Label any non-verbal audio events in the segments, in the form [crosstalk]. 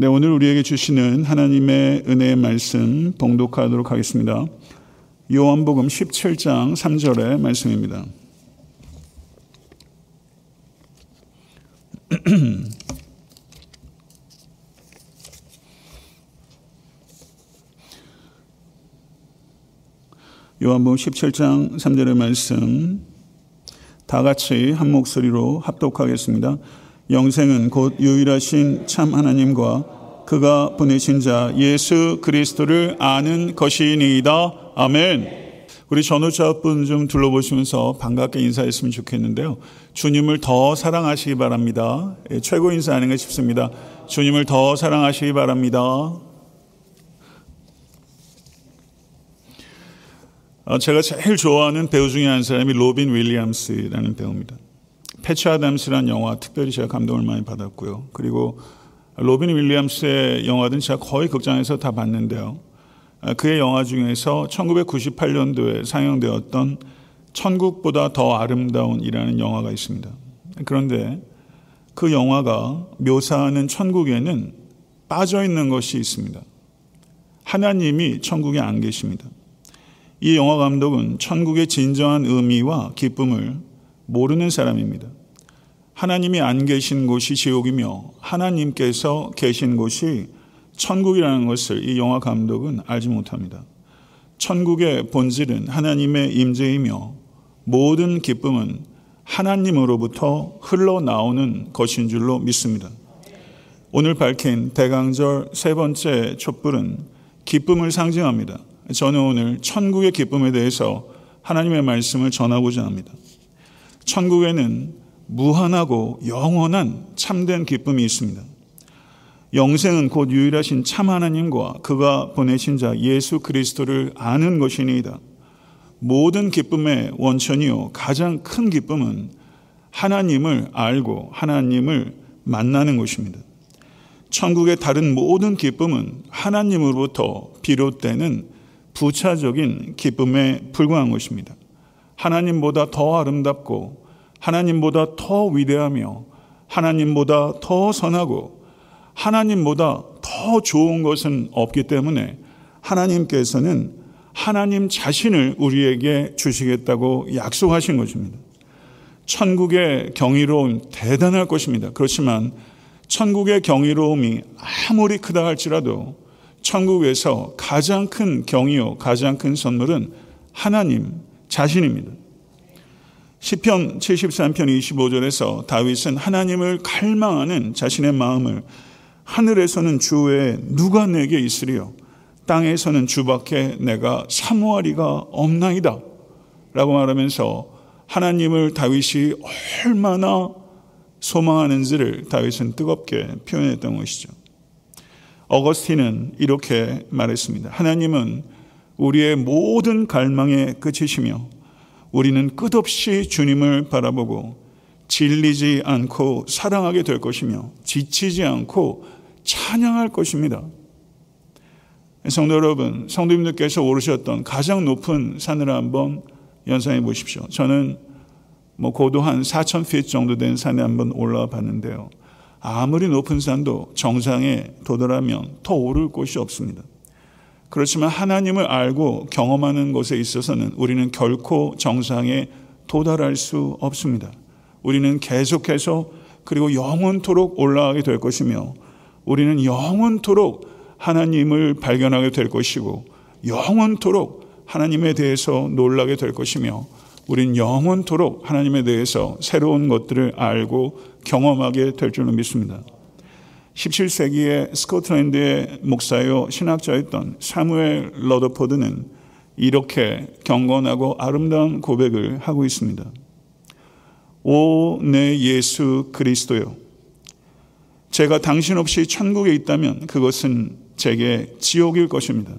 네, 오늘 우리에게 주시는 하나님의 은혜의 말씀 봉독하도록 하겠습니다. 요한복음 17장 3절의 말씀입니다. [clears throat] 요한복음 17장 3절의 말씀 다 같이 한 목소리로 합독하겠습니다. 영생은 곧 유일하신 참 하나님과 그가 보내신 자 예수 그리스도를 아는 것이니이다. 아멘. 우리 전후좌우분 좀 둘러보시면서 반갑게 인사했으면 좋겠는데요. 주님을 더 사랑하시기 바랍니다. 예, 최고 인사 아닌가 싶습니다. 주님을 더 사랑하시기 바랍니다. 어, 제가 제일 좋아하는 배우 중에 한 사람이 로빈 윌리엄스라는 배우입니다. 패치 아담스라는 영화 특별히 제가 감동을 많이 받았고요. 그리고 로빈 윌리엄스의 영화들은 제가 거의 극장에서 다 봤는데요. 아, 그의 영화 중에서 1998년도에 상영되었던 천국보다 더 아름다운이라는 영화가 있습니다. 그런데 그 영화가 묘사하는 천국에는 빠져 있는 것이 있습니다. 하나님이 천국에 안 계십니다. 이 영화 감독은 천국의 진정한 의미와 기쁨을 모르는 사람입니다. 하나님이 안 계신 곳이 지옥이며 하나님께서 계신 곳이 천국이라는 것을 이 영화 감독은 알지 못합니다. 천국의 본질은 하나님의 임재이며 모든 기쁨은 하나님으로부터 흘러나오는 것인 줄로 믿습니다. 오늘 밝힌 대강절 세 번째 촛불은 기쁨을 상징합니다. 저는 오늘 천국의 기쁨에 대해서 하나님의 말씀을 전하고자 합니다. 천국에는 무한하고 영원한 참된 기쁨이 있습니다. 영생은 곧 유일하신 참 하나님과 그가 보내신 자 예수 그리스도를 아는 것이니이다. 모든 기쁨의 원천이요 가장 큰 기쁨은 하나님을 알고 하나님을 만나는 것입니다. 천국의 다른 모든 기쁨은 하나님으로부터 비롯되는 부차적인 기쁨에 불과한 것입니다. 하나님보다 더 아름답고 하나님보다 더 위대하며 하나님보다 더 선하고 하나님보다 더 좋은 것은 없기 때문에 하나님께서는 하나님 자신을 우리에게 주시겠다고 약속하신 것입니다. 천국의 경이로움 대단할 것입니다. 그렇지만 천국의 경이로움이 아무리 크다 할지라도 천국에서 가장 큰 경이요, 가장 큰 선물은 하나님 자신입니다. 시편 73편 25절에서 다윗은 하나님을 갈망하는 자신의 마음을 하늘에서는 주 외에 누가 내게 있으리요 땅에서는 주밖에 내가 사모하리가 없나이다 라고 말하면서 하나님을 다윗이 얼마나 소망하는지를 다윗은 뜨겁게 표현했던 것이죠. 어거스틴은 이렇게 말했습니다. 하나님은 우리의 모든 갈망의 끝이시며 우리는 끝없이 주님을 바라보고 질리지 않고 사랑하게 될 것이며 지치지 않고 찬양할 것입니다. 성도 여러분, 성도님들께서 오르셨던 가장 높은 산을 한번 연상해 보십시오. 저는 뭐 고도 한 4,000피 정도 된 산에 한번 올라와 봤는데요. 아무리 높은 산도 정상에 도달하면 더 오를 곳이 없습니다. 그렇지만 하나님을 알고 경험하는 것에 있어서는 우리는 결코 정상에 도달할 수 없습니다. 우리는 계속해서 그리고 영원토록 올라가게 될 것이며 우리는 영원토록 하나님을 발견하게 될 것이고 영원토록 하나님에 대해서 놀라게 될 것이며 우린 영원토록 하나님에 대해서 새로운 것들을 알고 경험하게 될 줄로 믿습니다. 17세기의 스코틀랜드의 목사요 신학자였던 사무엘 러더포드는 이렇게 경건하고 아름다운 고백을 하고 있습니다. 오, 내 예수 그리스도요. 제가 당신 없이 천국에 있다면 그것은 제게 지옥일 것입니다.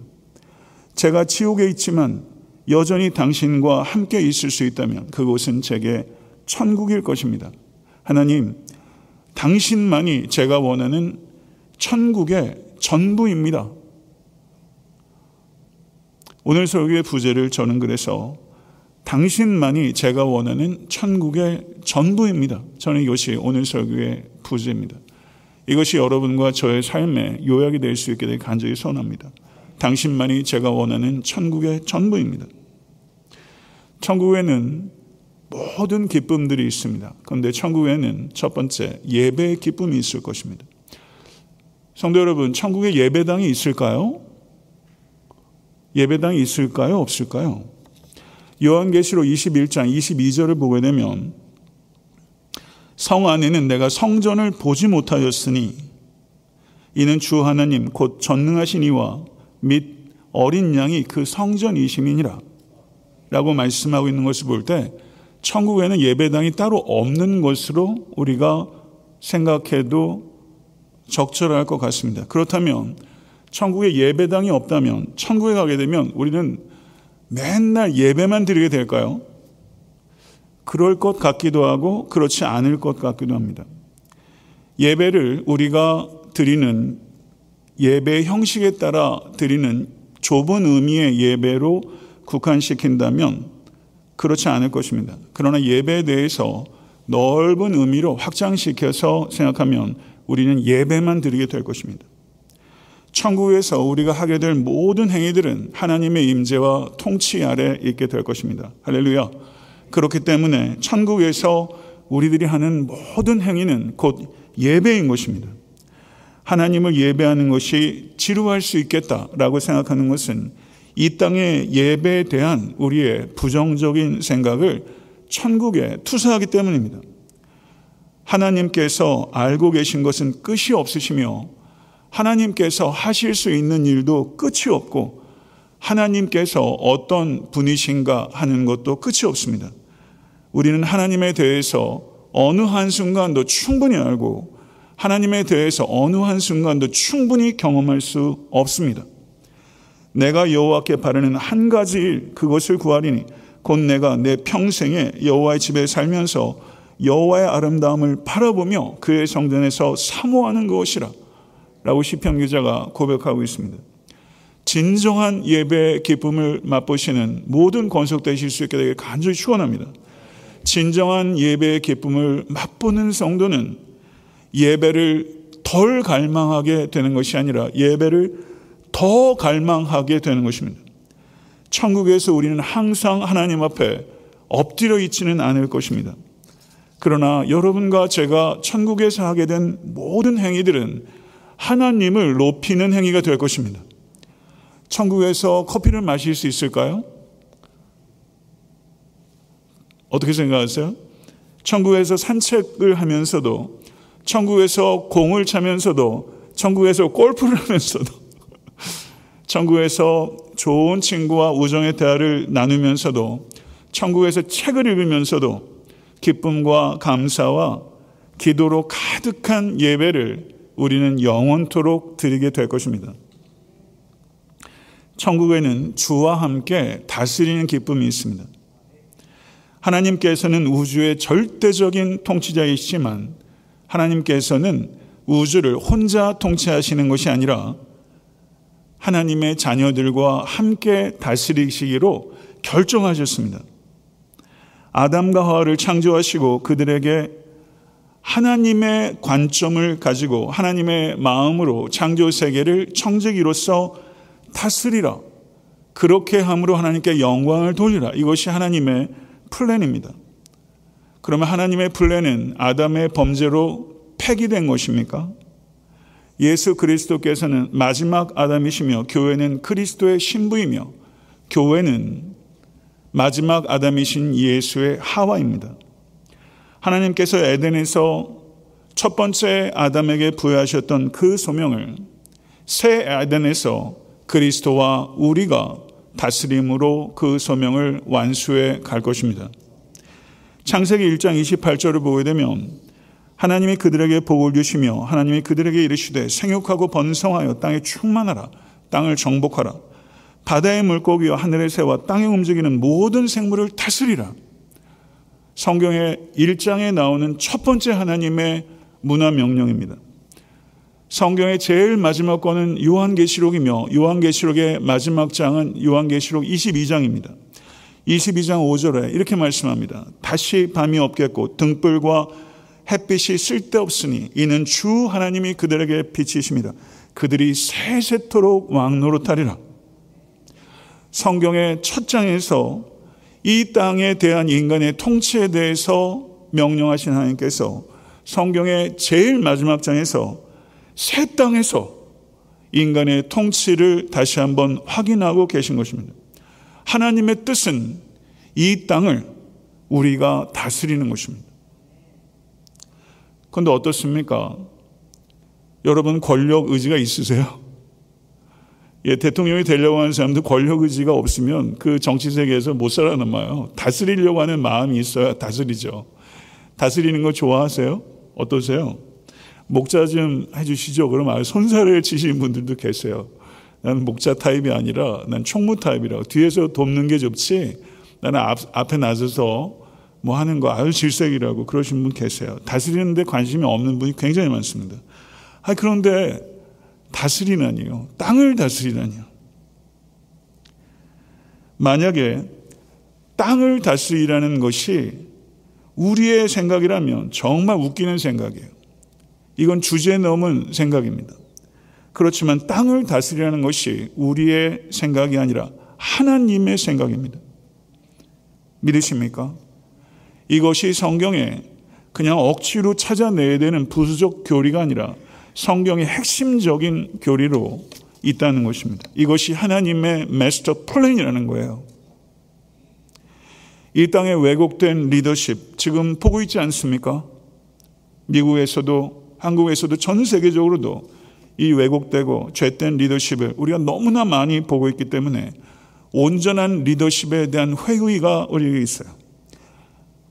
제가 지옥에 있지만 여전히 당신과 함께 있을 수 있다면 그곳은 제게 천국일 것입니다. 하나님, 당신만이 제가 원하는 천국의 전부입니다. 오늘 설교의 부제를 저는 그래서 당신만이 제가 원하는 천국의 전부입니다. 저는 이것이 오늘 설교의 부제입니다. 이것이 여러분과 저의 삶의 요약이 될 수 있게 될 간절히 소원합니다. 당신만이 제가 원하는 천국의 전부입니다. 천국에는 모든 기쁨들이 있습니다. 그런데 천국에는 첫 번째 예배의 기쁨이 있을 것입니다. 성도 여러분, 천국에 예배당이 있을까요? 예배당이 있을까요? 없을까요? 요한계시록 21장 22절을 보게 되면 성 안에는 내가 성전을 보지 못하였으니 이는 주 하나님 곧 전능하신 이와 및 어린 양이 그 성전이심이니라 라고 말씀하고 있는 것을 볼때 천국에는 예배당이 따로 없는 것으로 우리가 생각해도 적절할 것 같습니다. 그렇다면 천국에 예배당이 없다면 천국에 가게 되면 우리는 맨날 예배만 드리게 될까요? 그럴 것 같기도 하고 그렇지 않을 것 같기도 합니다. 예배를 우리가 드리는 예배 형식에 따라 드리는 좁은 의미의 예배로 국한시킨다면 그렇지 않을 것입니다. 그러나 예배에 대해서 넓은 의미로 확장시켜서 생각하면 우리는 예배만 드리게 될 것입니다. 천국에서 우리가 하게 될 모든 행위들은 하나님의 임재와 통치 아래 있게 될 것입니다. 할렐루야. 그렇기 때문에 천국에서 우리들이 하는 모든 행위는 곧 예배인 것입니다. 하나님을 예배하는 것이 지루할 수 있겠다라고 생각하는 것은 이 땅의 예배에 대한 우리의 부정적인 생각을 천국에 투사하기 때문입니다. 하나님께서 알고 계신 것은 끝이 없으시며 하나님께서 하실 수 있는 일도 끝이 없고 하나님께서 어떤 분이신가 하는 것도 끝이 없습니다. 우리는 하나님에 대해서 어느 한순간도 충분히 알고 하나님에 대해서 어느 한순간도 충분히 경험할 수 없습니다. 내가 여호와께 바르는 한 가지 일 그것을 구하리니 곧 내가 내 평생에 여호와의 집에 살면서 여호와의 아름다움을 바라보며 그의 성전에서 사모하는 것이라 라고 시편 기자가 고백하고 있습니다. 진정한 예배의 기쁨을 맛보시는 모든 건속되실 수 있게 되길 간절히 축원합니다. 진정한 예배의 기쁨을 맛보는 성도는 예배를 덜 갈망하게 되는 것이 아니라 예배를 더 갈망하게 되는 것입니다. 천국에서 우리는 항상 하나님 앞에 엎드려 있지는 않을 것입니다. 그러나 여러분과 제가 천국에서 하게 된 모든 행위들은 하나님을 높이는 행위가 될 것입니다. 천국에서 커피를 마실 수 있을까요? 어떻게 생각하세요? 천국에서 산책을 하면서도, 천국에서 공을 차면서도, 천국에서 골프를 하면서도, 천국에서 좋은 친구와 우정의 대화를 나누면서도, 천국에서 책을 읽으면서도, 기쁨과 감사와 기도로 가득한 예배를 우리는 영원토록 드리게 될 것입니다. 천국에는 주와 함께 다스리는 기쁨이 있습니다. 하나님께서는 우주의 절대적인 통치자이시지만 하나님께서는 우주를 혼자 통치하시는 것이 아니라 하나님의 자녀들과 함께 다스리시기로 결정하셨습니다. 아담과 하와를 창조하시고 그들에게 하나님의 관점을 가지고 하나님의 마음으로 창조 세계를 청지기로서 다스리라. 그렇게 함으로 하나님께 영광을 돌리라. 이것이 하나님의 플랜입니다. 그러면 하나님의 플랜은 아담의 범죄로 폐기된 것입니까? 예수 그리스도께서는 마지막 아담이시며 교회는 그리스도의 신부이며 교회는 마지막 아담이신 예수의 하와입니다. 하나님께서 에덴에서 첫 번째 아담에게 부여하셨던 그 소명을 새 에덴에서 그리스도와 우리가 다스림으로 그 소명을 완수해 갈 것입니다. 창세기 1장 28절을 보게 되면 하나님이 그들에게 복을 주시며 하나님이 그들에게 이르시되 생육하고 번성하여 땅에 충만하라 땅을 정복하라 바다의 물고기와 하늘의 새와 땅에 움직이는 모든 생물을 다스리라 성경의 1장에 나오는 첫 번째 하나님의 문화 명령입니다. 성경의 제일 마지막 권은 요한계시록이며 요한계시록의 마지막 장은 요한계시록 22장입니다. 22장 5절에 이렇게 말씀합니다. 다시 밤이 없겠고 등불과 햇빛이 쓸데없으니 이는 주 하나님이 그들에게 빛이십니다. 그들이 세세토록 왕노릇하리라. 성경의 첫 장에서 이 땅에 대한 인간의 통치에 대해서 명령하신 하나님께서 성경의 제일 마지막 장에서 새 땅에서 인간의 통치를 다시 한번 확인하고 계신 것입니다. 하나님의 뜻은 이 땅을 우리가 다스리는 것입니다. 그런데 어떻습니까? 여러분 권력 의지가 있으세요? 예, 대통령이 되려고 하는 사람들 권력 의지가 없으면 그 정치 세계에서 못 살아남아요. 다스리려고 하는 마음이 있어야 다스리죠. 다스리는 거 좋아하세요? 어떠세요? 목자 좀 해주시죠. 그럼 아, 손살을 치시는 분들도 계세요. 나는 목자 타입이 아니라 난 총무 타입이라고. 뒤에서 돕는 게 좋지. 나는 앞, 앞에 나서서 뭐 하는 거 아유 질색이라고 그러신 분 계세요. 다스리는데 관심이 없는 분이 굉장히 많습니다. 아 그런데 다스리나니요. 땅을 다스리나니요. 만약에 땅을 다스리라는 것이 우리의 생각이라면 정말 웃기는 생각이에요. 이건 주제 넘은 생각입니다. 그렇지만 땅을 다스리라는 것이 우리의 생각이 아니라 하나님의 생각입니다. 믿으십니까? 이것이 성경에 그냥 억지로 찾아내야 되는 부수적 교리가 아니라 성경의 핵심적인 교리로 있다는 것입니다. 이것이 하나님의 마스터 플랜이라는 거예요. 이 땅에 왜곡된 리더십 지금 보고 있지 않습니까? 미국에서도 한국에서도 전 세계적으로도 이 왜곡되고 죄된 리더십을 우리가 너무나 많이 보고 있기 때문에 온전한 리더십에 대한 회의가 우리에게 있어요.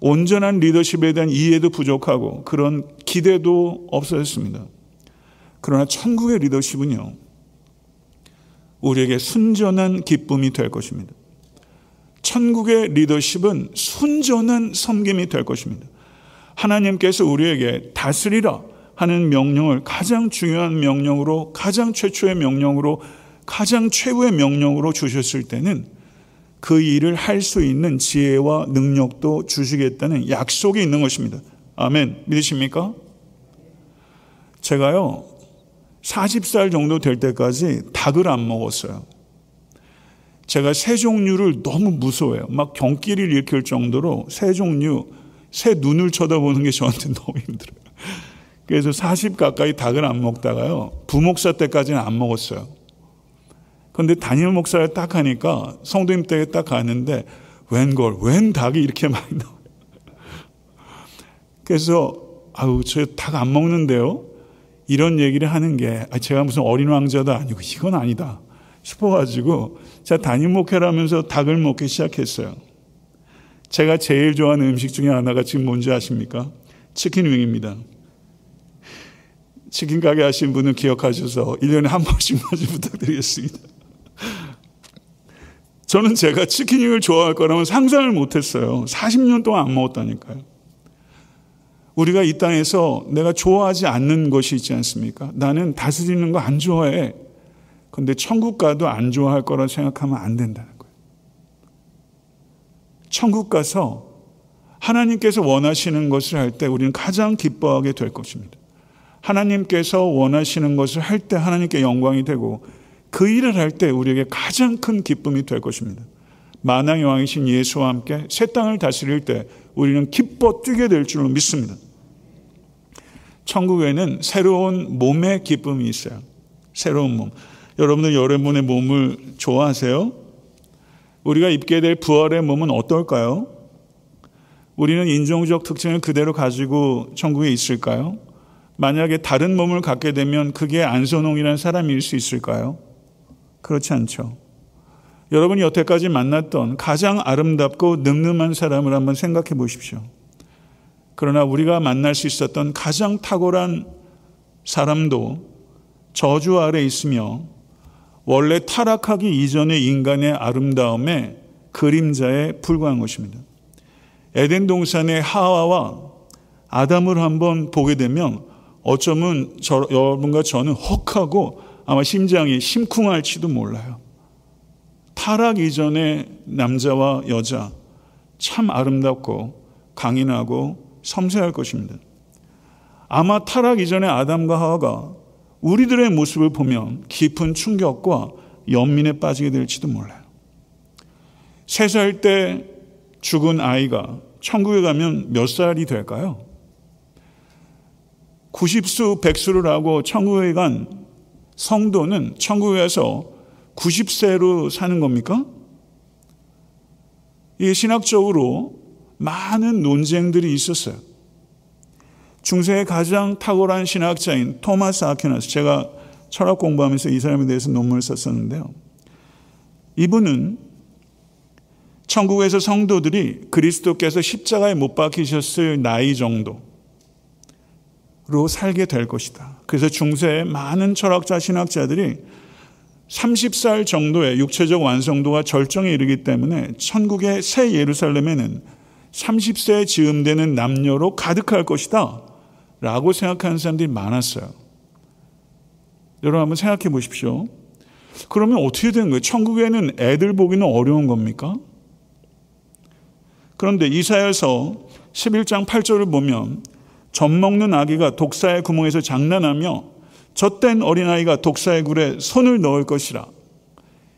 온전한 리더십에 대한 이해도 부족하고 그런 기대도 없어졌습니다. 그러나 천국의 리더십은요, 우리에게 순전한 기쁨이 될 것입니다. 천국의 리더십은 순전한 섬김이 될 것입니다. 하나님께서 우리에게 다스리라 하는 명령을 가장 중요한 명령으로, 가장 최초의 명령으로, 가장 최고의 명령으로 주셨을 때는 그 일을 할 수 있는 지혜와 능력도 주시겠다는 약속이 있는 것입니다. 아멘. 믿으십니까? 제가요, 40살 정도 될 때까지 닭을 안 먹었어요. 제가 새 종류를 너무 무서워해요. 막 경기를 일으킬 정도로 새 종류, 새 눈을 쳐다보는 게 저한테 [laughs] 너무 힘들어요. 그래서 40 가까이 닭을 안 먹다가요. 부목사 때까지는 안 먹었어요. 그런데 담임 목사를 딱 하니까 성도님 댁에 딱 가는데 웬걸, 웬 닭이 이렇게 많이 나와요. 그래서 아우 저 닭 안 먹는데요. 이런 얘기를 하는 게 아, 제가 무슨 어린 왕자도 아니고 이건 아니다 싶어가지고 제가 담임 목회를 하면서 닭을 먹기 시작했어요. 제가 제일 좋아하는 음식 중에 하나가 지금 뭔지 아십니까? 치킨 윙입니다. 치킨 가게 하신 분은 기억하셔서 1년에 한 번씩만 좀 부탁드리겠습니다. 저는 제가 치킨윙을 좋아할 거라면 상상을 못했어요. 40년 동안 안 먹었다니까요. 우리가 이 땅에서 내가 좋아하지 않는 것이 있지 않습니까? 나는 다스리는 거 안 좋아해. 근데 천국 가도 안 좋아할 거라 생각하면 안 된다는 거예요. 천국 가서 하나님께서 원하시는 것을 할 때 우리는 가장 기뻐하게 될 것입니다. 하나님께서 원하시는 것을 할 때 하나님께 영광이 되고 그 일을 할 때 우리에게 가장 큰 기쁨이 될 것입니다. 만왕의 왕이신 예수와 함께 새 땅을 다스릴 때 우리는 기뻐 뛰게 될 줄로 믿습니다. 천국에는 새로운 몸의 기쁨이 있어요. 새로운 몸. 여러분들 여러분의 몸을 좋아하세요? 우리가 입게 될 부활의 몸은 어떨까요? 우리는 인종적 특징을 그대로 가지고 천국에 있을까요? 만약에 다른 몸을 갖게 되면 그게 안선홍이라는 사람일 수 있을까요? 그렇지 않죠. 여러분이 여태까지 만났던 가장 아름답고 늠름한 사람을 한번 생각해 보십시오. 그러나 우리가 만날 수 있었던 가장 탁월한 사람도 저주 아래 있으며 원래 타락하기 이전의 인간의 아름다움의 그림자에 불과한 것입니다. 에덴 동산의 하와와 아담을 한번 보게 되면 어쩌면 저, 여러분과 저는 혹하고 아마 심장이 심쿵할지도 몰라요. 타락 이전의 남자와 여자 참 아름답고 강인하고 섬세할 것입니다. 아마 타락 이전의 아담과 하와가 우리들의 모습을 보면 깊은 충격과 연민에 빠지게 될지도 몰라요. 세 살 때 죽은 아이가 천국에 가면 몇 살이 될까요? 90수, 백수를 하고 천국에 간 성도는 천국에서 90세로 사는 겁니까? 이 신학적으로 많은 논쟁들이 있었어요. 중세의 가장 탁월한 신학자인 토마스 아퀴나스, 제가 철학 공부하면서 이 사람에 대해서 논문을 썼었는데요. 이분은 천국에서 성도들이 그리스도께서 십자가에 못 박히셨을 나이 정도 로 살게 될 것이다. 그래서 중세의 많은 철학자, 신학자들이 30살 정도의 육체적 완성도가 절정에 이르기 때문에 천국의 새 예루살렘에는 30세에 지음되는 남녀로 가득할 것이다. 라고 생각하는 사람들이 많았어요. 여러분 한번 생각해 보십시오. 그러면 어떻게 되는 거예요? 천국에는 애들 보기는 어려운 겁니까? 그런데 이사야서 11장 8절을 보면 젖 먹는 아기가 독사의 구멍에서 장난하며 젖된 어린아이가 독사의 굴에 손을 넣을 것이라.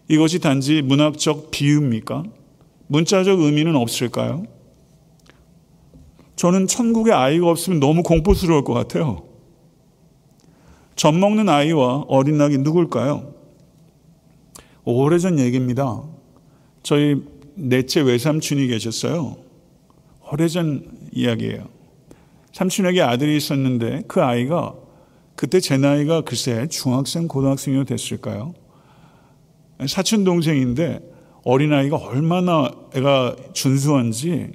이것이 단지 문학적 비유입니까? 문자적 의미는 없을까요? 저는 천국에 아이가 없으면 너무 공포스러울 것 같아요. 젖 먹는 아이와 어린 낙이 누굴까요? 오래전 얘기입니다. 저희 넷째 외삼촌이 계셨어요. 오래전 이야기예요. 삼촌에게 아들이 있었는데 그 아이가 그때 제 나이가 글쎄 중학생, 고등학생이 됐을까요? 사촌 동생인데 어린아이가 얼마나 애가 준수한지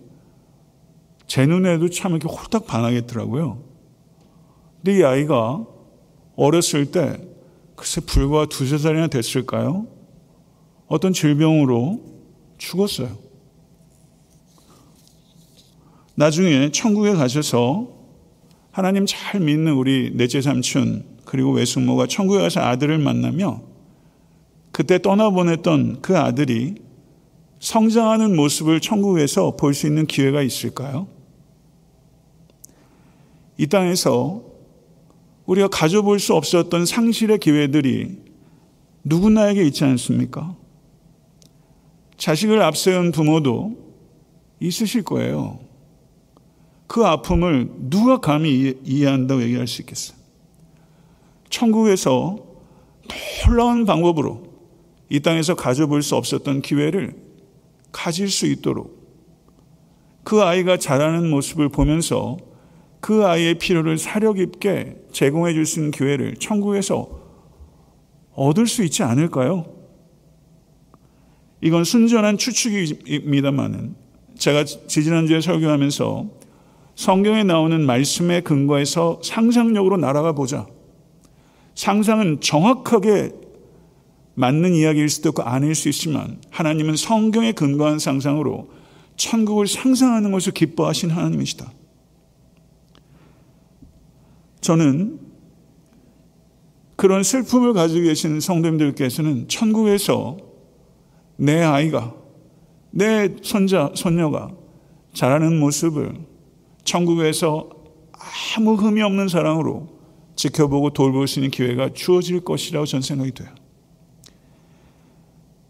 제 눈에도 참 이렇게 홀딱 반하겠더라고요. 근데 이 아이가 어렸을 때 글쎄 불과 두세 살이나 됐을까요? 어떤 질병으로 죽었어요. 나중에 천국에 가셔서 하나님 잘 믿는 우리 넷째 삼촌 그리고 외숙모가 천국에 가서 아들을 만나며 그때 떠나보냈던 그 아들이 성장하는 모습을 천국에서 볼 수 있는 기회가 있을까요? 이 땅에서 우리가 가져볼 수 없었던 상실의 기회들이 누구나에게 있지 않습니까? 자식을 앞세운 부모도 있으실 거예요. 그 아픔을 누가 감히 이해한다고 얘기할 수 있겠어요? 천국에서 놀라운 방법으로 이 땅에서 가져볼 수 없었던 기회를 가질 수 있도록 그 아이가 자라는 모습을 보면서 그 아이의 필요를 사력 있게 제공해 줄 수 있는 기회를 천국에서 얻을 수 있지 않을까요? 이건 순전한 추측입니다만은 제가 지지난주에 설교하면서 성경에 나오는 말씀의 근거에서 상상력으로 날아가 보자. 상상은 정확하게 맞는 이야기일 수도 있고 아닐 수 있지만 하나님은 성경에 근거한 상상으로 천국을 상상하는 것을 기뻐하신 하나님이시다. 저는 그런 슬픔을 가지고 계신 성도님들께서는 천국에서 내 아이가, 내 손자, 손녀가 자라는 모습을 천국에서 아무 흠이 없는 사랑으로 지켜보고 돌볼 수 있는 기회가 주어질 것이라고 전 생각이 돼요.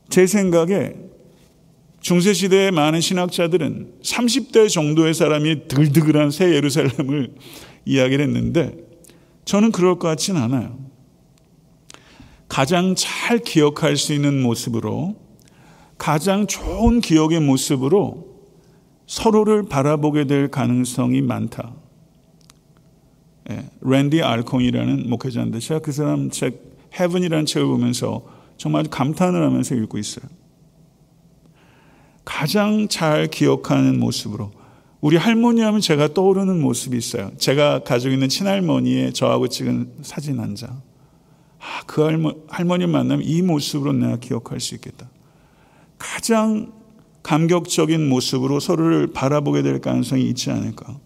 제 생각에 중세시대의 많은 신학자들은 30대 정도의 사람이 들드글한 새 예루살렘을 [laughs] 이야기를 했는데 저는 그럴 것 같진 않아요. 가장 잘 기억할 수 있는 모습으로 가장 좋은 기억의 모습으로 서로를 바라보게 될 가능성이 많다. 예, 랜디 알콩이라는 목회자인데 제가 그 사람 책 헤븐이라는 책을 보면서 정말 감탄을 하면서 읽고 있어요. 가장 잘 기억하는 모습으로 우리 할머니 하면 제가 떠오르는 모습이 있어요. 제가 가지고 있는 친할머니의 저하고 찍은 사진 한 장. 아, 그 할머, 할머니 만나면 이 모습으로 내가 기억할 수 있겠다. 가장 감격적인 모습으로 서로를 바라보게 될 가능성이 있지 않을까.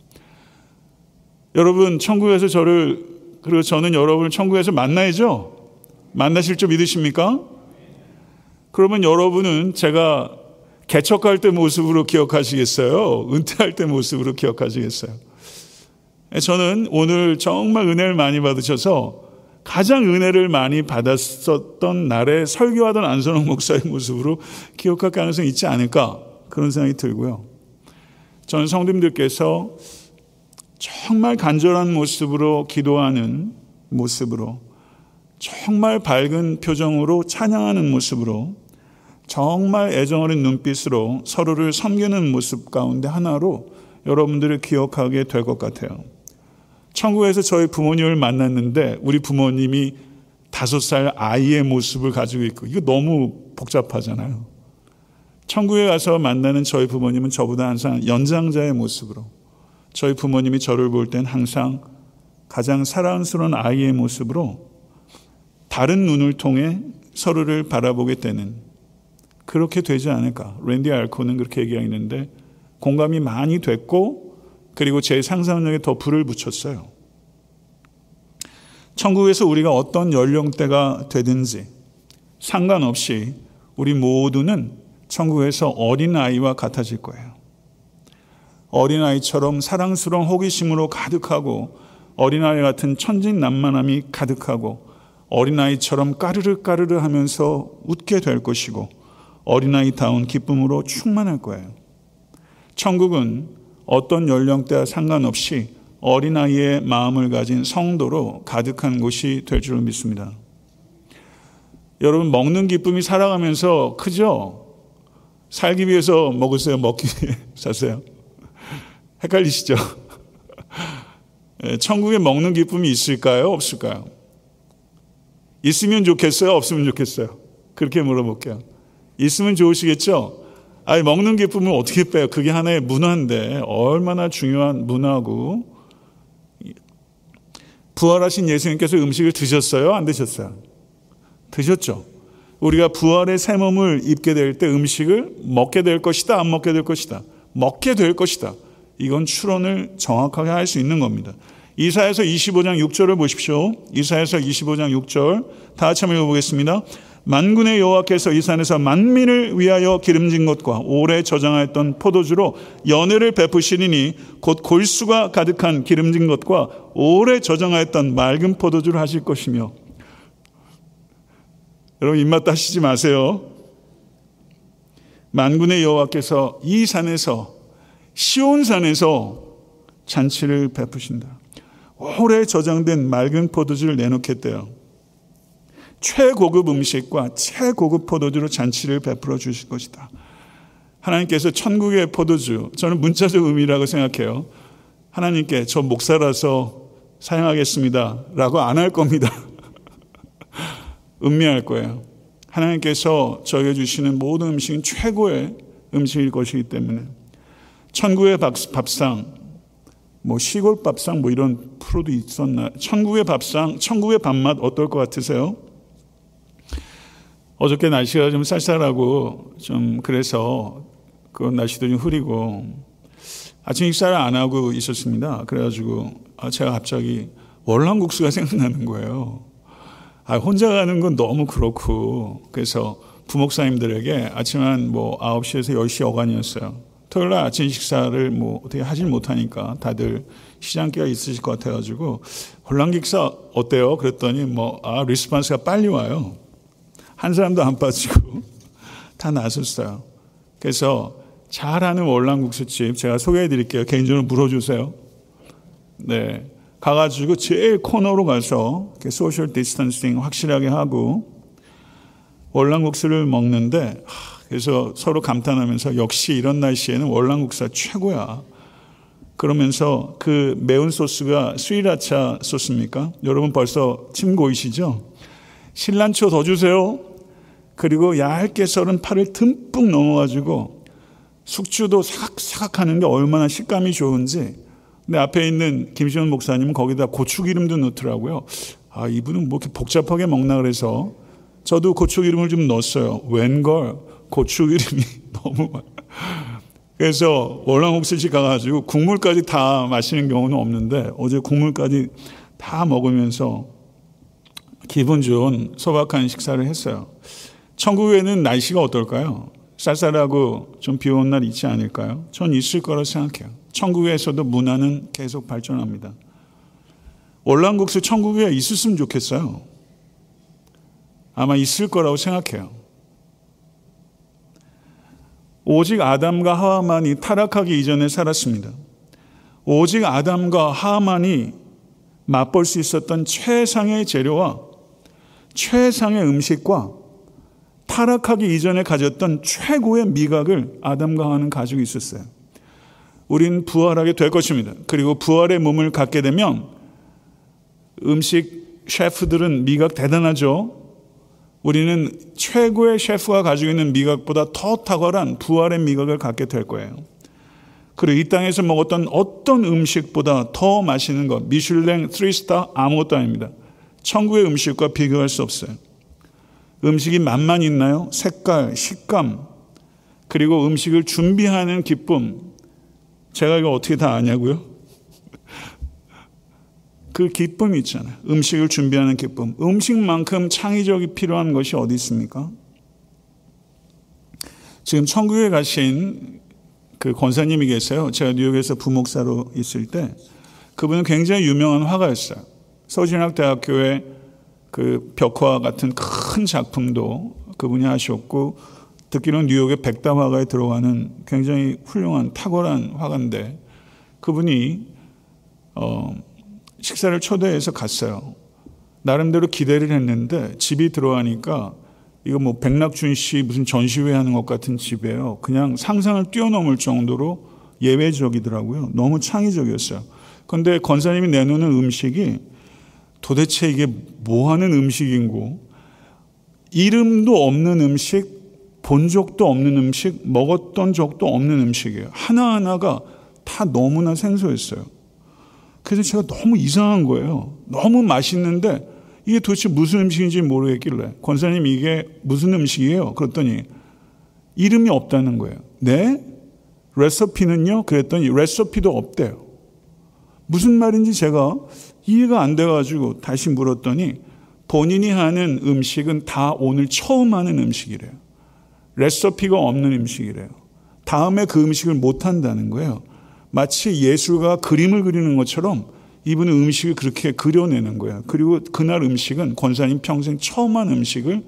여러분, 천국에서 저를, 그리고 저는 여러분을 천국에서 만나야죠? 만나실 줄 믿으십니까? 그러면 여러분은 제가 개척할 때 모습으로 기억하시겠어요? 은퇴할 때 모습으로 기억하시겠어요? 저는 오늘 정말 은혜를 많이 받으셔서 가장 은혜를 많이 받았었던 날에 설교하던 안선홍 목사의 모습으로 기억할 가능성이 있지 않을까 그런 생각이 들고요. 저는 성도님들께서 정말 간절한 모습으로 기도하는 모습으로 정말 밝은 표정으로 찬양하는 모습으로 정말 애정 어린 눈빛으로 서로를 섬기는 모습 가운데 하나로 여러분들을 기억하게 될 것 같아요. 천국에서 저희 부모님을 만났는데 우리 부모님이 다섯 살 아이의 모습을 가지고 있고 이거 너무 복잡하잖아요. 천국에 가서 만나는 저희 부모님은 저보다 항상 연장자의 모습으로 저희 부모님이 저를 볼 땐 항상 가장 사랑스러운 아이의 모습으로 다른 눈을 통해 서로를 바라보게 되는 그렇게 되지 않을까. 랜디 알코는 그렇게 얘기하는데 공감이 많이 됐고 그리고 제 상상력에 더 불을 붙였어요. 천국에서 우리가 어떤 연령대가 되든지 상관없이 우리 모두는 천국에서 어린아이와 같아질 거예요. 어린아이처럼 사랑스러운 호기심으로 가득하고 어린아이 같은 천진난만함이 가득하고 어린아이처럼 까르르 까르르 하면서 웃게 될 것이고 어린아이다운 기쁨으로 충만할 거예요. 천국은 어떤 연령대와 상관없이 어린아이의 마음을 가진 성도로 가득한 곳이 될 줄 믿습니다. 여러분, 먹는 기쁨이 살아가면서 크죠? 살기 위해서 먹으세요? 먹기 위해 [laughs] 사세요? 헷갈리시죠? [laughs] 예, 천국에 먹는 기쁨이 있을까요? 없을까요? 있으면 좋겠어요? 없으면 좋겠어요? 그렇게 물어볼게요. 있으면 좋으시겠죠? 아니, 먹는 기쁨을 어떻게 빼요? 그게 하나의 문화인데, 얼마나 중요한 문화고, 부활하신 예수님께서 음식을 드셨어요? 안 드셨어요? 드셨죠? 우리가 부활의 새 몸을 입게 될 때 음식을 먹게 될 것이다, 안 먹게 될 것이다. 먹게 될 것이다. 이건 추론을 정확하게 할 수 있는 겁니다. 이사에서 25장 6절을 보십시오. 이사에서 25장 6절 다 같이 한번 읽어보겠습니다. 만군의 여호와께서 이 산에서 만민을 위하여 기름진 것과 오래 저장하였던 포도주로 연회를 베푸시리니 곧 골수가 가득한 기름진 것과 오래 저장하였던 맑은 포도주를 하실 것이며 여러분 입맛 따시지 마세요. 만군의 여호와께서 이 산에서 시온 산에서 잔치를 베푸신다. 오래 저장된 맑은 포도주를 내놓겠대요. 최고급 음식과 최고급 포도주로 잔치를 베풀어 주실 것이다. 하나님께서 천국의 포도주, 저는 문자적 의미라고 생각해요. 하나님께 저 목사라서 사용하겠습니다. 라고 안 할 겁니다. [laughs] 음미할 거예요. 하나님께서 저에게 주시는 모든 음식은 최고의 음식일 것이기 때문에 천국의 밥상, 뭐 시골 밥상 뭐 이런 프로도 있었나? 천국의 밥상, 천국의 밥맛 어떨 것 같으세요? 어저께 날씨가 좀 쌀쌀하고 좀 그래서 그 날씨도 좀 흐리고 아침 식사를 안 하고 있었습니다. 그래가지고 아, 제가 갑자기 월남국수가 [laughs] 생각나는 거예요. 아, 혼자 가는 건 너무 그렇고 그래서 부목사님들에게 아침 한뭐 9시에서 10시 어간이었어요. 토요일 날 아침 식사를 뭐 어떻게 하질 못하니까 다들 시장기가 있으실 것 같아가지고 혼란기사 어때요? 그랬더니 뭐, 아, 리스판스가 빨리 와요. 한 사람도 안 빠지고 다 나섰어요. 그래서 잘하는 월남국수집 제가 소개해 드릴게요. 개인적으로 물어주세요. 네. 가가지고 제일 코너로 가서 social distancing 확실하게 하고 월남국수를 먹는데 그래서 서로 감탄하면서 역시 이런 날씨에는 월남국수가 최고야. 그러면서 그 매운 소스가 스리라차 소스입니까? 여러분 벌써 침 고이시죠? cilantro 더 주세요. 그리고 얇게 썰은 파를 듬뿍 넣어가지고 숙주도 사각사각 하는 게 얼마나 식감이 좋은지. 근데 앞에 있는 김시원 목사님은 거기다 고추기름도 넣더라고요. 아, 이분은 뭐 이렇게 복잡하게 먹나 그래서 저도 고추기름을 좀 넣었어요. 웬걸 고추기름이 [laughs] 너무 많 그래서 월남옥수집 가가지고 국물까지 다 마시는 경우는 없는데 어제 국물까지 다 먹으면서 기분 좋은 소박한 식사를 했어요. 천국에는 날씨가 어떨까요? 쌀쌀하고 좀 비 오는 날 있지 않을까요? 전 있을 거라 생각해요. 천국에서도 문화는 계속 발전합니다. 월남국수 천국에 있었으면 좋겠어요. 아마 있을 거라고 생각해요. 오직 아담과 하와만이 타락하기 이전에 살았습니다. 오직 아담과 하와만이 맛볼 수 있었던 최상의 재료와 최상의 음식과 타락하기 이전에 가졌던 최고의 미각을 아담과 하와는 가지고 있었어요. 우린 부활하게 될 것입니다. 그리고 부활의 몸을 갖게 되면 음식 셰프들은 미각 대단하죠. 우리는 최고의 셰프가 가지고 있는 미각보다 더 탁월한 부활의 미각을 갖게 될 거예요. 그리고 이 땅에서 먹었던 어떤 음식보다 더 맛있는 것, 미슐랭 3스타 아무것도 아닙니다. 천국의 음식과 비교할 수 없어요. 음식이 맛만 있나요? 색깔, 식감, 그리고 음식을 준비하는 기쁨. 제가 이거 어떻게 다 아냐고요? [laughs] 그 기쁨이 있잖아요. 음식을 준비하는 기쁨. 음식만큼 창의적이 필요한 것이 어디 있습니까? 지금 천국에 가신 그 권사님이 계세요. 제가 뉴욕에서 부목사로 있을 때 그분은 굉장히 유명한 화가였어요. 서진학대학교의 그 벽화 같은 큰 작품도 그분이 하셨고 듣기로는 뉴욕의 백다화가에 들어가는 굉장히 훌륭한 탁월한 화가인데 그분이 어 식사를 초대해서 갔어요. 나름대로 기대를 했는데 집이 들어가니까 이거 뭐 백낙준 씨 무슨 전시회 하는 것 같은 집이에요. 그냥 상상을 뛰어넘을 정도로 예외적이더라고요. 너무 창의적이었어요. 근데 권사님이 내놓는 음식이 도대체 이게 뭐 하는 음식인고 이름도 없는 음식, 본 적도 없는 음식, 먹었던 적도 없는 음식이에요. 하나하나가 다 너무나 생소했어요. 그래서 제가 너무 이상한 거예요. 너무 맛있는데 이게 도대체 무슨 음식인지 모르겠길래 권사님 이게 무슨 음식이에요? 그랬더니 이름이 없다는 거예요. 네? 레시피는요? 그랬더니 레시피도 없대요. 무슨 말인지 제가 이해가 안 돼가지고 다시 물었더니 본인이 하는 음식은 다 오늘 처음 하는 음식이래요. 레시피가 없는 음식이래요. 다음에 그 음식을 못 한다는 거예요. 마치 예술가 그림을 그리는 것처럼 이분은 음식을 그렇게 그려내는 거야. 그리고 그날 음식은 권사님 평생 처음 한 음식을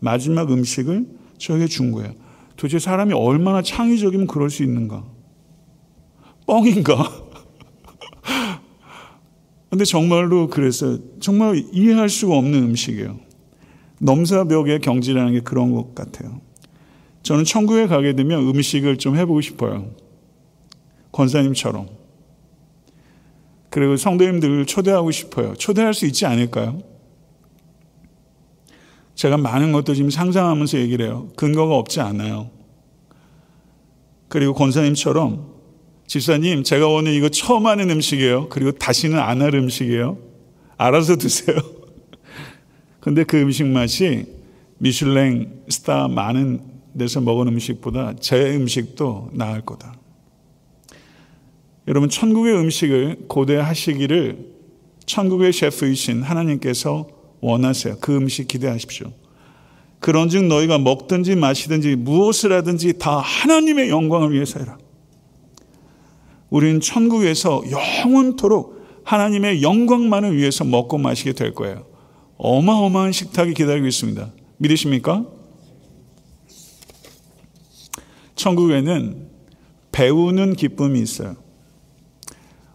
마지막 음식을 저에게 준 거예요. 도대체 사람이 얼마나 창의적이면 그럴 수 있는가? 뻥인가? 근데 정말로 그래서 정말 이해할 수가 없는 음식이에요. 넘사벽의 경지라는 게 그런 것 같아요. 저는 천국에 가게 되면 음식을 좀 해보고 싶어요. 권사님처럼. 그리고 성도님들을 초대하고 싶어요. 초대할 수 있지 않을까요? 제가 많은 것도 지금 상상하면서 얘기를 해요. 근거가 없지 않아요. 그리고 권사님처럼 집사님, 제가 오늘 이거 처음 하는 음식이에요. 그리고 다시는 안 할 음식이에요. 알아서 드세요. [laughs] 근데 그 음식 맛이 미슐랭 스타 많은 데서 먹은 음식보다 제 음식도 나을 거다. 여러분 천국의 음식을 고대하시기를 천국의 셰프이신 하나님께서 원하세요. 그 음식 기대하십시오. 그런즉 너희가 먹든지 마시든지 무엇을 하든지 다 하나님의 영광을 위해서 해라. 우리는 천국에서 영원토록 하나님의 영광만을 위해서 먹고 마시게 될 거예요. 어마어마한 식탁이 기다리고 있습니다. 믿으십니까? 천국에는 배우는 기쁨이 있어요.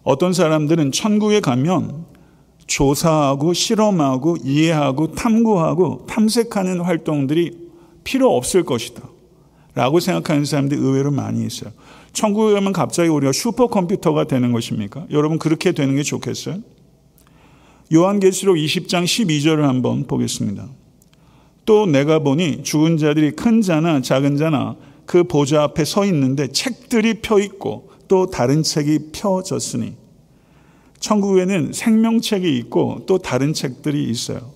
어떤 사람들은 천국에 가면 조사하고 실험하고 이해하고 탐구하고 탐색하는 활동들이 필요 없을 것이다. 라고 생각하는 사람들이 의외로 많이 있어요. 천국에 가면 갑자기 우리가 슈퍼컴퓨터가 되는 것입니까? 여러분 그렇게 되는 게 좋겠어요? 요한계시록 20장 12절을 한번 보겠습니다. 또 내가 보니 죽은 자들이 큰 자나 작은 자나 그 보좌 앞에 서 있는데 책들이 펴 있고 또 다른 책이 펴졌으니 천국에는 생명책이 있고 또 다른 책들이 있어요.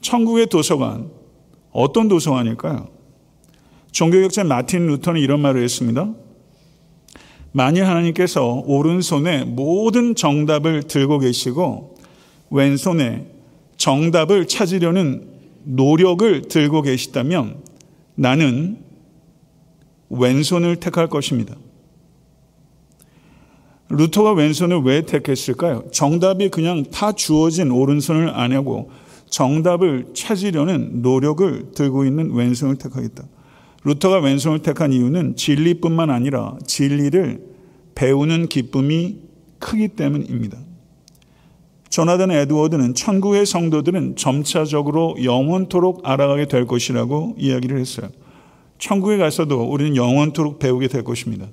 천국의 도서관 어떤 도서관일까요? 종교격자 마틴 루터는 이런 말을 했습니다. 만일 하나님께서 오른손에 모든 정답을 들고 계시고 왼손에 정답을 찾으려는 노력을 들고 계시다면 나는 왼손을 택할 것입니다. 루터가 왼손을 왜 택했을까요? 정답이 그냥 다 주어진 오른손을 안 하고 정답을 찾으려는 노력을 들고 있는 왼손을 택하겠다. 루터가 왼손을 택한 이유는 진리뿐만 아니라 진리를 배우는 기쁨이 크기 때문입니다. 조나단 에드워드는 천국의 성도들은 점차적으로 영원토록 알아가게 될 것이라고 이야기를 했어요. 천국에 가서도 우리는 영원토록 배우게 될 것입니다.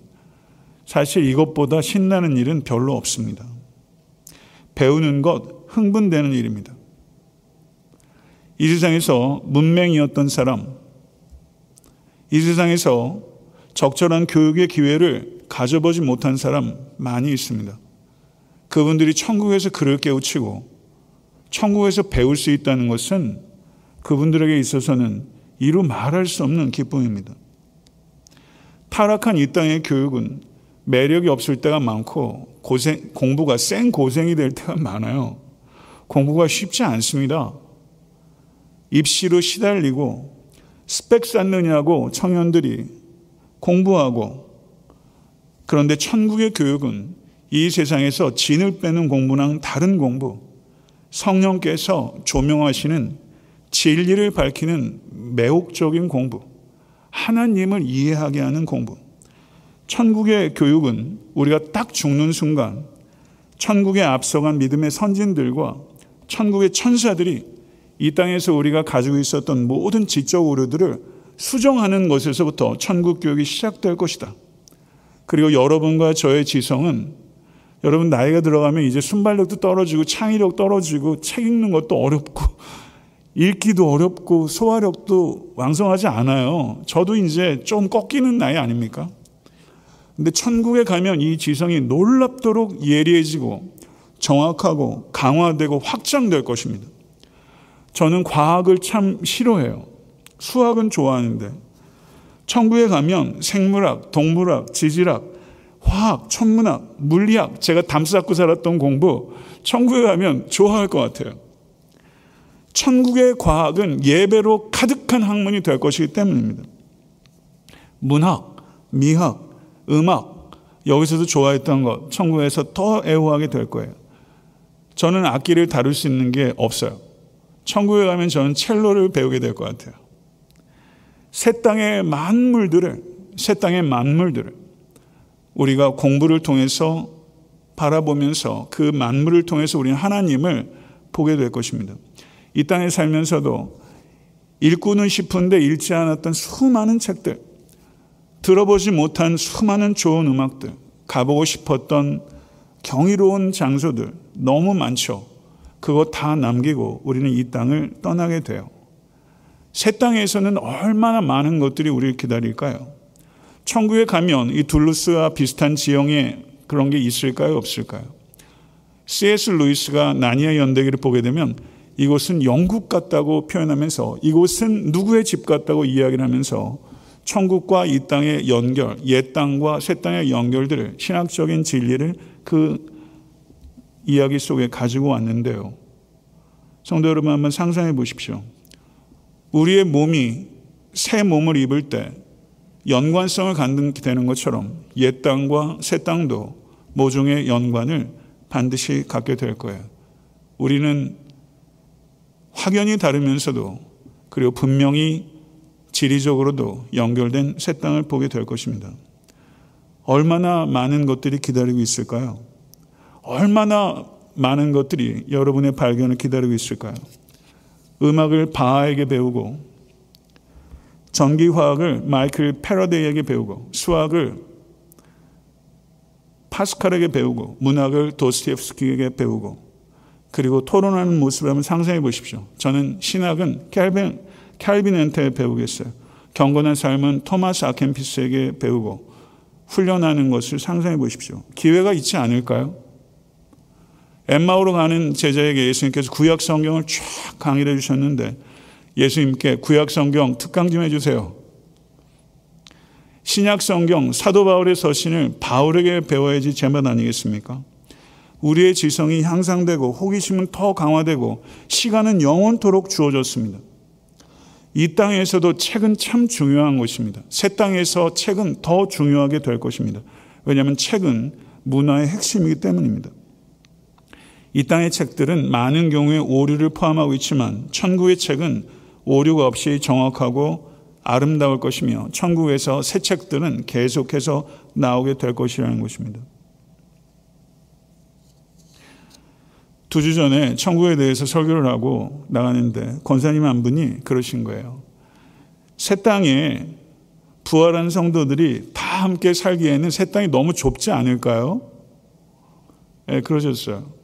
사실 이것보다 신나는 일은 별로 없습니다. 배우는 것, 흥분되는 일입니다. 이 세상에서 문맹이었던 사람, 이 세상에서 적절한 교육의 기회를 가져보지 못한 사람 많이 있습니다. 그분들이 천국에서 글을 깨우치고 천국에서 배울 수 있다는 것은 그분들에게 있어서는 이루 말할 수 없는 기쁨입니다. 타락한 이 땅의 교육은 매력이 없을 때가 많고 고생, 공부가 생 고생이 될 때가 많아요. 공부가 쉽지 않습니다. 입시로 시달리고 스펙 쌓느냐고 청년들이 공부하고 그런데 천국의 교육은 이 세상에서 진을 빼는 공부랑 다른 공부, 성령께서 조명하시는 진리를 밝히는 매혹적인 공부, 하나님을 이해하게 하는 공부. 천국의 교육은 우리가 딱 죽는 순간 천국에 앞서간 믿음의 선진들과 천국의 천사들이 이 땅에서 우리가 가지고 있었던 모든 지적 오류들을 수정하는 것에서부터 천국 교육이 시작될 것이다. 그리고 여러분과 저의 지성은 여러분 나이가 들어가면 이제 순발력도 떨어지고 창의력 떨어지고 책 읽는 것도 어렵고 [laughs] 읽기도 어렵고 소화력도 왕성하지 않아요. 저도 이제 좀 꺾이는 나이 아닙니까? 근데 천국에 가면 이 지성이 놀랍도록 예리해지고 정확하고 강화되고 확장될 것입니다. 저는 과학을 참 싫어해요. 수학은 좋아하는데 천국에 가면 생물학, 동물학, 지질학, 화학, 천문학, 물리학, 제가 담쌓고 살았던 공부 천국에 가면 좋아할 것 같아요. 천국의 과학은 예배로 가득한 학문이 될 것이기 때문입니다. 문학, 미학, 음악, 여기서도 좋아했던 것, 천국에서 더 애호하게 될 거예요. 저는 악기를 다룰 수 있는 게 없어요. 천국에 가면 저는 첼로를 배우게 될 것 같아요. 새 땅의 만물들을, 새 땅의 만물들을 우리가 공부를 통해서 바라보면서 그 만물을 통해서 우리는 하나님을 보게 될 것입니다. 이 땅에 살면서도 읽고는 싶은데 읽지 않았던 수많은 책들, 들어보지 못한 수많은 좋은 음악들, 가보고 싶었던 경이로운 장소들 너무 많죠. 그거 다 남기고 우리는 이 땅을 떠나게 돼요. 새 땅에서는 얼마나 많은 것들이 우리를 기다릴까요? 천국에 가면 이 둘루스와 비슷한 지형에 그런 게 있을까요? 없을까요? C.S. 루이스가 나니아 연대기를 보게 되면 이곳은 영국 같다고 표현하면서 이곳은 누구의 집 같다고 이야기를 하면서 천국과 이 땅의 연결, 옛 땅과 새 땅의 연결들을 신학적인 진리를 그 이야기 속에 가지고 왔는데요. 성도 여러분 한번 상상해 보십시오. 우리의 몸이 새 몸을 입을 때 연관성을 갖게 되는 것처럼 옛 땅과 새 땅도 모종의 연관을 반드시 갖게 될 거예요. 우리는 확연히 다르면서도 그리고 분명히 지리적으로도 연결된 새 땅을 보게 될 것입니다. 얼마나 많은 것들이 기다리고 있을까요? 얼마나 많은 것들이 여러분의 발견을 기다리고 있을까요? 음악을 바하에게 배우고 전기화학을 마이클 패러데이에게 배우고 수학을 파스칼에게 배우고 문학을 도스티옙스키에게 배우고 그리고 토론하는 모습을 한번 상상해 보십시오. 저는 신학은 캘빈 캘빈한테 배우겠어요. 경건한 삶은 토마스 아켄피스에게 배우고 훈련하는 것을 상상해 보십시오. 기회가 있지 않을까요? 엠마오로 가는 제자에게 예수님께서 구약 성경을 쫙 강의를 해주셨는데 예수님께 구약 성경 특강 좀 해주세요. 신약 성경 사도 바울의 서신을 바울에게 배워야지 제맛 아니겠습니까? 우리의 지성이 향상되고 호기심은 더 강화되고 시간은 영원토록 주어졌습니다. 이 땅에서도 책은 참 중요한 것입니다. 새 땅에서 책은 더 중요하게 될 것입니다. 왜냐하면 책은 문화의 핵심이기 때문입니다. 이 땅의 책들은 많은 경우에 오류를 포함하고 있지만 천국의 책은 오류가 없이 정확하고 아름다울 것이며 천국에서 새 책들은 계속해서 나오게 될 것이라는 것입니다. 두 주 전에 천국에 대해서 설교를 하고 나가는데 권사님 한 분이 그러신 거예요. 새 땅에 부활한 성도들이 다 함께 살기에는 새 땅이 너무 좁지 않을까요? 네, 그러셨어요.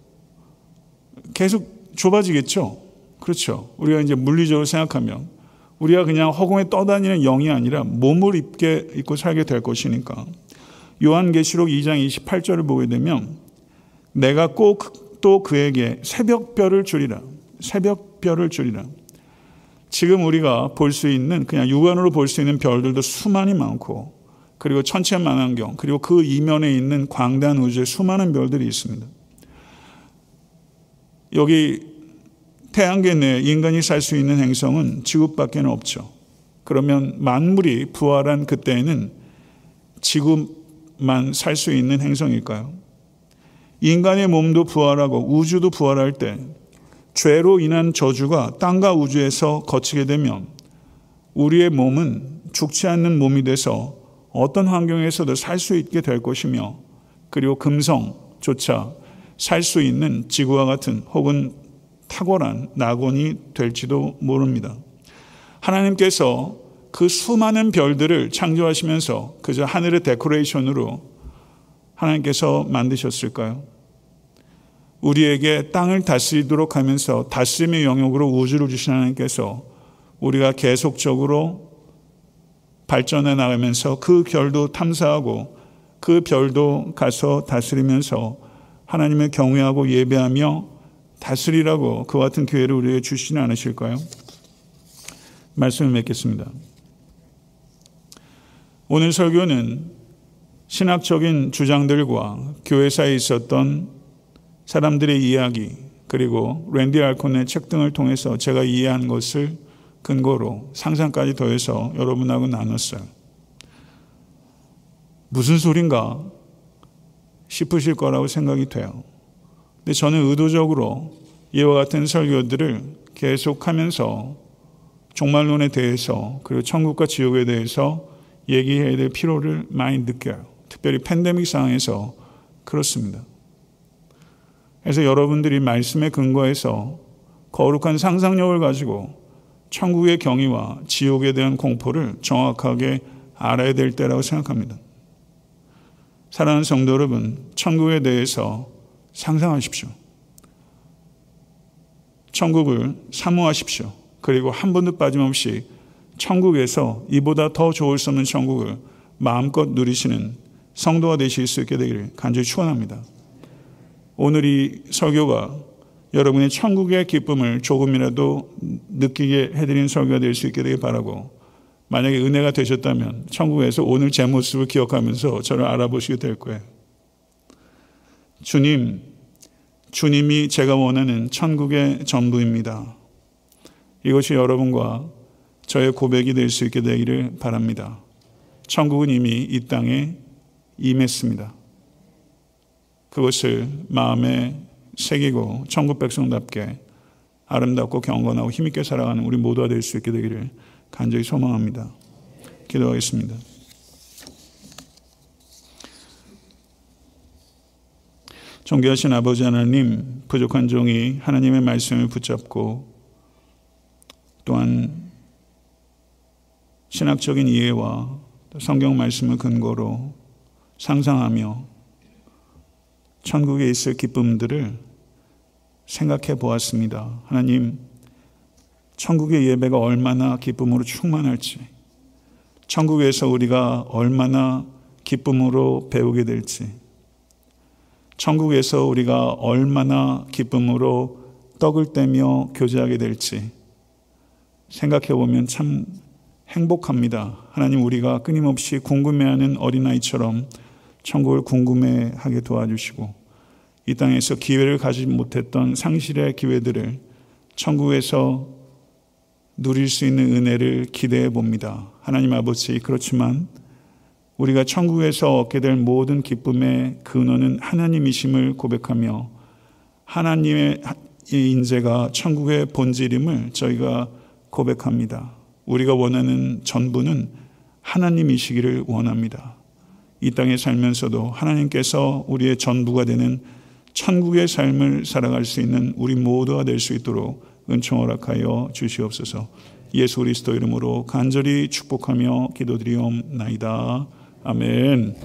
계속 좁아지겠죠? 그렇죠. 우리가 이제 물리적으로 생각하면 우리가 그냥 허공에 떠다니는 영이 아니라 몸을 입게 입고 살게 될 것이니까. 요한계시록 2장 28절을 보게 되면 내가 꼭 또 그에게 새벽별을 주리라. 새벽별을 주리라. 지금 우리가 볼 수 있는 그냥 육안으로 볼 수 있는 별들도 수많이 많고 그리고 천체만환경 그리고 그 이면에 있는 광대한 우주에 수많은 별들이 있습니다. 여기 태양계 내에 인간이 살 수 있는 행성은 지구밖에 없죠. 그러면 만물이 부활한 그때에는 지구만 살 수 있는 행성일까요? 인간의 몸도 부활하고 우주도 부활할 때 죄로 인한 저주가 땅과 우주에서 거치게 되면 우리의 몸은 죽지 않는 몸이 돼서 어떤 환경에서도 살 수 있게 될 것이며 그리고 금성조차 살 수 있는 지구와 같은 혹은 탁월한 낙원이 될지도 모릅니다. 하나님께서 그 수많은 별들을 창조하시면서 그저 하늘의 데코레이션으로 하나님께서 만드셨을까요? 우리에게 땅을 다스리도록 하면서 다스림의 영역으로 우주를 주신 하나님께서 우리가 계속적으로 발전해 나가면서 그 별도 탐사하고 그 별도 가서 다스리면서 하나님을 경외하고 예배하며 다스리라고 그 같은 기회를 우리에게 주시지 않으실까요? 말씀을 맺겠습니다. 오늘 설교는 신학적인 주장들과 교회사에 있었던 사람들의 이야기 그리고 랜디 알콘의 책 등을 통해서 제가 이해한 것을 근거로 상상까지 더해서 여러분하고 나눴어요. 무슨 소린가 싶으실 거라고 생각이 돼요. 근데 저는 의도적으로 이와 같은 설교들을 계속하면서 종말론에 대해서 그리고 천국과 지옥에 대해서 얘기해야 될 필요를 많이 느껴요. 특별히 팬데믹 상황에서 그렇습니다. 그래서 여러분들이 말씀에 근거해서 거룩한 상상력을 가지고 천국의 경위와 지옥에 대한 공포를 정확하게 알아야 될 때라고 생각합니다. 사랑하는 성도 여러분, 천국에 대해서 상상하십시오. 천국을 사모하십시오. 그리고 한 번도 빠짐없이 천국에서 이보다 더 좋을 수 없는 천국을 마음껏 누리시는 성도가 되실 수 있게 되기를 간절히 축원합니다. 오늘 이 설교가 여러분의 천국의 기쁨을 조금이라도 느끼게 해드린 설교가 될 수 있게 되길 바라고 만약에 은혜가 되셨다면 천국에서 오늘 제 모습을 기억하면서 저를 알아보시게 될 거예요. 주님, 주님이 제가 원하는 천국의 전부입니다. 이것이 여러분과 저의 고백이 될 수 있게 되기를 바랍니다. 천국은 이미 이 땅에 임했습니다. 그것을 마음에 새기고 천국 백성답게 아름답고 경건하고 힘있게 살아가는 우리 모두가 될 수 있게 되기를 간절히 소망합니다. 기도하겠습니다. 존귀하신 아버지 하나님, 부족한 종이 하나님의 말씀을 붙잡고 또한 신학적인 이해와 성경 말씀을 근거로 상상하며 천국에 있을 기쁨들을 생각해 보았습니다. 하나님, 천국의 예배가 얼마나 기쁨으로 충만할지, 천국에서 우리가 얼마나 기쁨으로 배우게 될지, 천국에서 우리가 얼마나 기쁨으로 떡을 떼며 교제하게 될지 생각해 보면 참 행복합니다. 하나님 우리가 끊임없이 궁금해하는 어린아이처럼 천국을 궁금해하게 도와주시고 이 땅에서 기회를 가지 못했던 상실의 기회들을 천국에서 누릴 수 있는 은혜를 기대해 봅니다. 하나님 아버지, 그렇지만 우리가 천국에서 얻게 될 모든 기쁨의 근원은 하나님이심을 고백하며 하나님의 인재가 천국의 본질임을 저희가 고백합니다. 우리가 원하는 전부는 하나님이시기를 원합니다. 이 땅에 살면서도 하나님께서 우리의 전부가 되는 천국의 삶을 살아갈 수 있는 우리 모두가 될 수 있도록 은총 허락하여 주시옵소서. 예수 그리스도 이름으로 간절히 축복하며 기도드리옵나이다. 아멘.